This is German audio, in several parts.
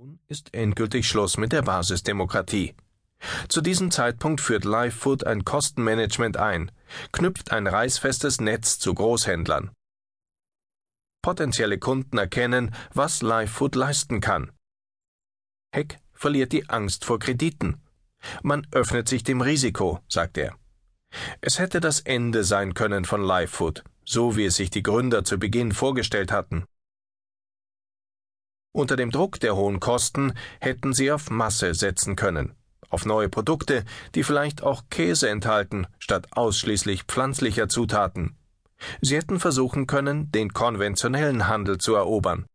Nun ist endgültig Schluss mit der Basisdemokratie. Zu diesem Zeitpunkt führt LiveFood ein Kostenmanagement ein, knüpft ein reißfestes Netz zu Großhändlern. Potenzielle Kunden erkennen, was LiveFood leisten kann. Heck verliert die Angst vor Krediten. Man öffnet sich dem Risiko, sagt er. Es hätte das Ende sein können von LiveFood, so wie es sich die Gründer zu Beginn vorgestellt hatten. Unter dem Druck der hohen Kosten hätten sie auf Masse setzen können, auf neue Produkte, die vielleicht auch Käse enthalten, statt ausschließlich pflanzlicher Zutaten. Sie hätten versuchen können, den konventionellen Handel zu erobern.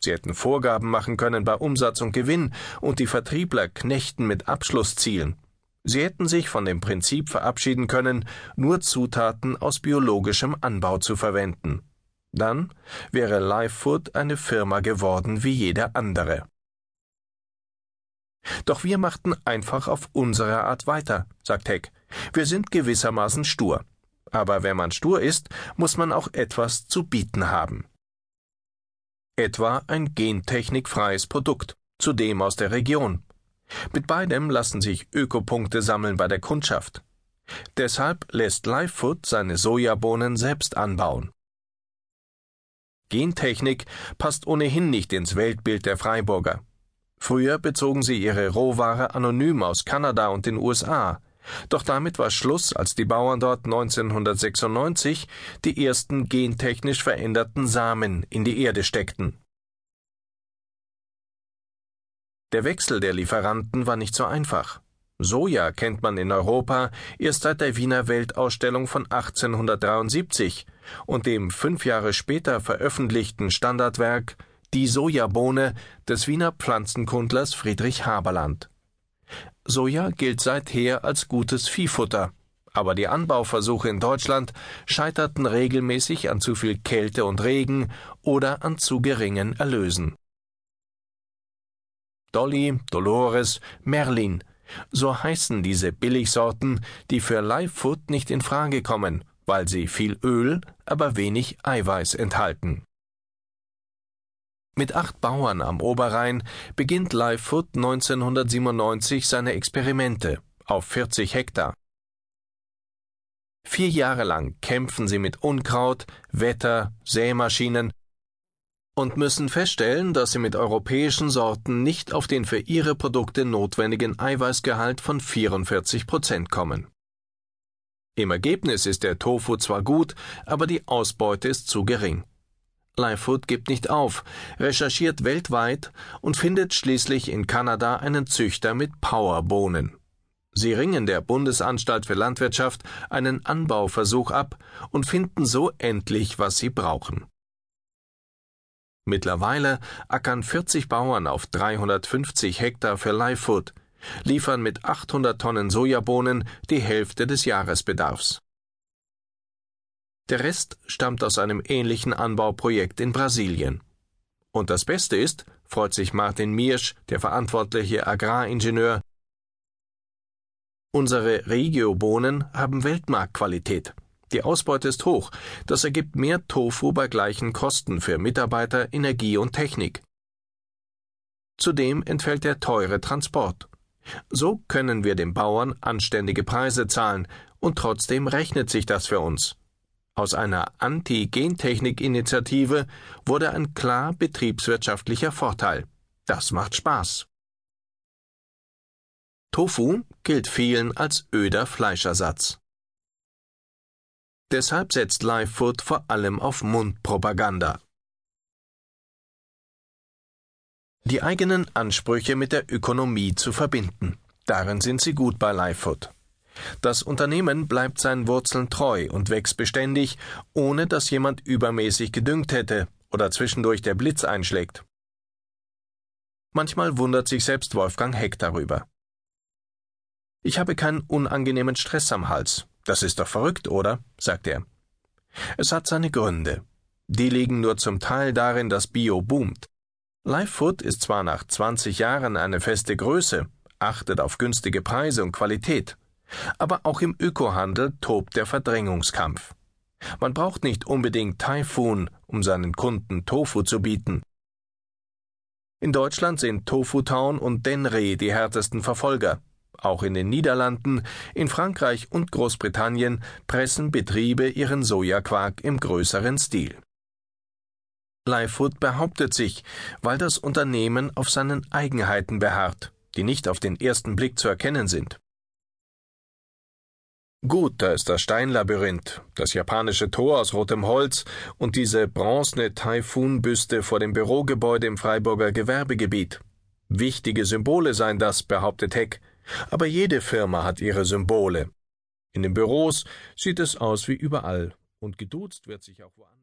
Sie hätten Vorgaben machen können bei Umsatz und Gewinn und die Vertriebler knechten mit Abschlusszielen. Sie hätten sich von dem Prinzip verabschieden können, nur Zutaten aus biologischem Anbau zu verwenden. Dann wäre LiveFood eine Firma geworden wie jede andere. Doch wir machten einfach auf unsere Art weiter, sagt Heck. Wir sind gewissermaßen stur. Aber wenn man stur ist, muss man auch etwas zu bieten haben. Etwa ein gentechnikfreies Produkt, zudem aus der Region. Mit beidem lassen sich Ökopunkte sammeln bei der Kundschaft. Deshalb lässt LiveFood seine Sojabohnen selbst anbauen. Gentechnik passt ohnehin nicht ins Weltbild der Freiburger. Früher bezogen sie ihre Rohware anonym aus Kanada und den USA. Doch damit war Schluss, als die Bauern dort 1996 die ersten gentechnisch veränderten Samen in die Erde steckten. Der Wechsel der Lieferanten war nicht so einfach. Soja kennt man in Europa erst seit der Wiener Weltausstellung von 1873 und dem fünf Jahre später veröffentlichten Standardwerk Die Sojabohne des Wiener Pflanzenkundlers Friedrich Haberland. Soja gilt seither als gutes Viehfutter, aber die Anbauversuche in Deutschland scheiterten regelmäßig an zu viel Kälte und Regen oder an zu geringen Erlösen. Dolly, Dolores, Merlin so heißen diese Billigsorten, die für Livefood nicht in Frage kommen, weil sie viel Öl, aber wenig Eiweiß enthalten. Mit acht Bauern am Oberrhein beginnt Livefood 1997 seine Experimente auf 40 Hektar. Vier Jahre lang kämpfen sie mit Unkraut, Wetter, Sämaschinen und müssen feststellen, dass sie mit europäischen Sorten nicht auf den für ihre Produkte notwendigen Eiweißgehalt von 44 Prozent kommen. Im Ergebnis ist der Tofu zwar gut, aber die Ausbeute ist zu gering. Livefood gibt nicht auf, recherchiert weltweit und findet schließlich in Kanada einen Züchter mit Powerbohnen. Sie ringen der Bundesanstalt für Landwirtschaft einen Anbauversuch ab und finden so endlich, was sie brauchen. Mittlerweile ackern 40 Bauern auf 350 Hektar für Livefood, liefern mit 800 Tonnen Sojabohnen die Hälfte des Jahresbedarfs. Der Rest stammt aus einem ähnlichen Anbauprojekt in Brasilien. Und das Beste ist, freut sich Martin Miersch, der verantwortliche Agraringenieur, unsere Regio-Bohnen haben Weltmarktqualität. Die Ausbeute ist hoch, das ergibt mehr Tofu bei gleichen Kosten für Mitarbeiter, Energie und Technik. Zudem entfällt der teure Transport. So können wir den Bauern anständige Preise zahlen, und trotzdem rechnet sich das für uns. Aus einer Anti-Gentechnik-Initiative wurde ein klar betriebswirtschaftlicher Vorteil. Das macht Spaß. Tofu gilt vielen als öder Fleischersatz. Deshalb setzt LiveFood vor allem auf Mundpropaganda. Die eigenen Ansprüche mit der Ökonomie zu verbinden. Darin sind sie gut bei LiveFood. Das Unternehmen bleibt seinen Wurzeln treu und wächst beständig, ohne dass jemand übermäßig gedüngt hätte oder zwischendurch der Blitz einschlägt. Manchmal wundert sich selbst Wolfgang Heck darüber. Ich habe keinen unangenehmen Stress am Hals, das ist doch verrückt, oder? sagt er. Es hat seine Gründe. Die liegen nur zum Teil darin, dass Bio boomt. Livefood ist zwar nach 20 Jahren eine feste Größe, achtet auf günstige Preise und Qualität, aber auch im Ökohandel tobt der Verdrängungskampf. Man braucht nicht unbedingt Typhoon, um seinen Kunden Tofu zu bieten. In Deutschland sind Tofu Town und Denre die härtesten Verfolger. Auch in den Niederlanden, in Frankreich und Großbritannien pressen Betriebe ihren Sojaquark im größeren Stil. Livefood behauptet sich, weil das Unternehmen auf seinen Eigenheiten beharrt, die nicht auf den ersten Blick zu erkennen sind. Gut, da ist das Steinlabyrinth, das japanische Tor aus rotem Holz und diese bronzene Taifun-Büste vor dem Bürogebäude im Freiburger Gewerbegebiet. Wichtige Symbole seien das, behauptet Heck. Aber jede Firma hat ihre Symbole. In den Büros sieht es aus wie überall, und geduzt wird sich auch woanders.